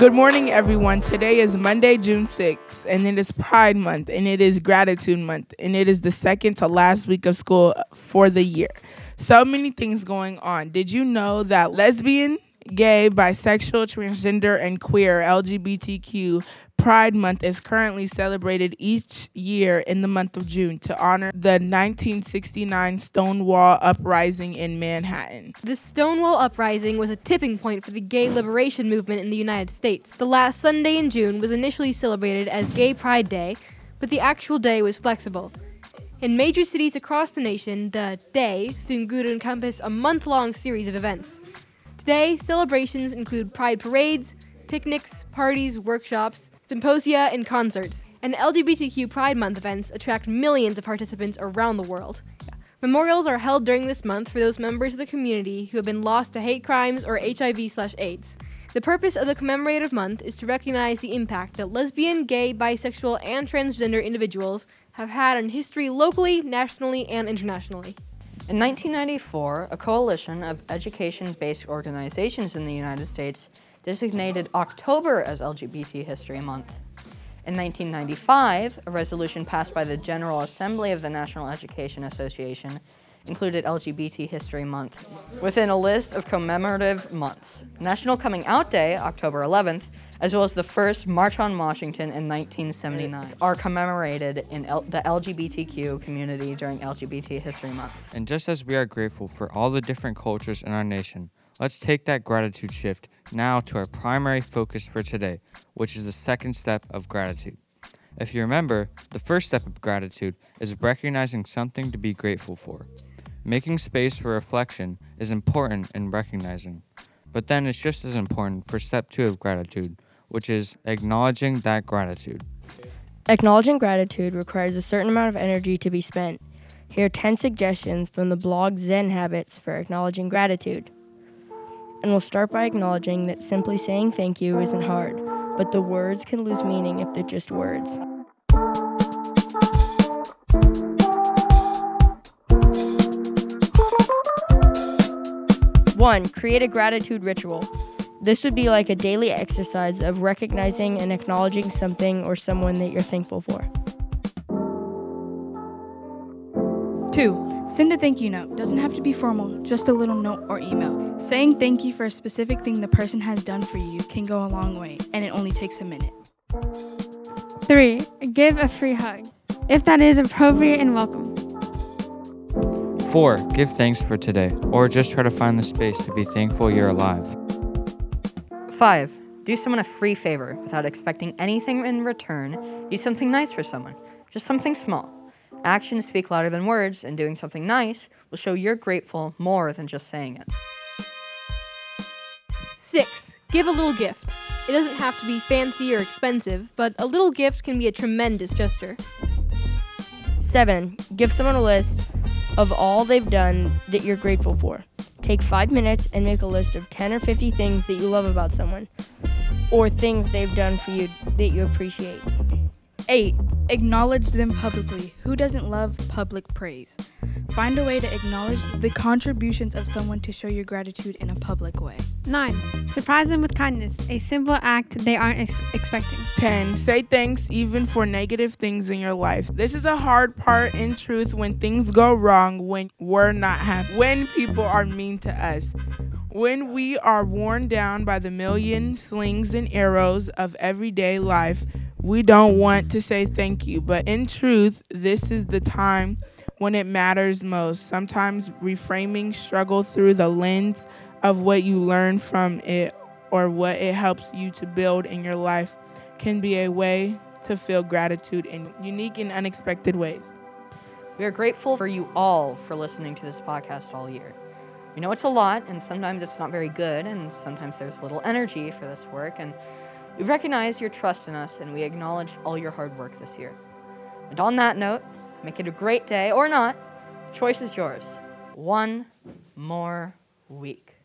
Good morning, everyone. Today is Monday, June 6th, and it is Pride Month, and it is Gratitude Month, and it is the second to last week of school for the year. So many things going on. Did you know that lesbian, gay, bisexual, transgender, and queer LGBTQ Pride Month is currently celebrated each year in the month of June to honor the 1969 Stonewall Uprising in Manhattan. The Stonewall Uprising was a tipping point for the gay liberation movement in the United States. The last Sunday in June was initially celebrated as Gay Pride Day, but the actual day was flexible. In major cities across the nation, the day soon grew to encompass a month long series of events. Today, celebrations include pride parades, picnics, parties, workshops, symposia, and concerts. And LGBTQ Pride Month events attract millions of participants around the world. Memorials are held during this month for those members of the community who have been lost to hate crimes or HIV/AIDS. The purpose of the commemorative month is to recognize the impact that lesbian, gay, bisexual, and transgender individuals have had on history locally, nationally, and internationally. In 1994, a coalition of education based organizations in the United States designated October as LGBT History Month. In 1995, a resolution passed by the General Assembly of the National Education Association included LGBT History Month within a list of commemorative months. National Coming Out Day, October 11th, as well as the first March on Washington in 1979, are commemorated in L- the LGBTQ community during LGBT History Month. And just as we are grateful for all the different cultures in our nation, Let's take that gratitude shift now to our primary focus for today, which is the second step of gratitude. If you remember, the first step of gratitude is recognizing something to be grateful for. Making space for reflection is important in recognizing, but then it's just as important for step two of gratitude, which is acknowledging that gratitude. Acknowledging gratitude requires a certain amount of energy to be spent. Here are 10 suggestions from the blog Zen Habits for acknowledging gratitude and we'll start by acknowledging that simply saying thank you isn't hard, but the words can lose meaning if they're just words. One, create a gratitude ritual. This would be like a daily exercise of recognizing and acknowledging something or someone that you're thankful for. Two, send a thank you note. Doesn't have to be formal, just a little note or email. Saying thank you for a specific thing the person has done for you can go a long way, and it only takes a minute. Three, give a free hug, if that is appropriate and welcome. Four, give thanks for today, or just try to find the space to be thankful you're alive. Five, do someone a free favor without expecting anything in return. Do something nice for someone, just something small. Actions speak louder than words, and doing something nice will show you're grateful more than just saying it. 6. Give a little gift. It doesn't have to be fancy or expensive, but a little gift can be a tremendous gesture. 7. Give someone a list of all they've done that you're grateful for. Take 5 minutes and make a list of 10 or 50 things that you love about someone, or things they've done for you that you appreciate. 8. Acknowledge them publicly. Who doesn't love public praise? Find a way to acknowledge the contributions of someone to show your gratitude in a public way. 9. Surprise them with kindness, a simple act they aren't ex- expecting. 10. Say thanks even for negative things in your life. This is a hard part in truth when things go wrong, when we're not happy, when people are mean to us. When we are worn down by the million slings and arrows of everyday life, we don't want to say thank you, but in truth, this is the time when it matters most. Sometimes reframing struggle through the lens of what you learn from it or what it helps you to build in your life can be a way to feel gratitude in unique and unexpected ways. We are grateful for you all for listening to this podcast all year. We know it's a lot, and sometimes it's not very good, and sometimes there's little energy for this work, and we recognize your trust in us and we acknowledge all your hard work this year. And on that note, make it a great day or not. The choice is yours. One more week.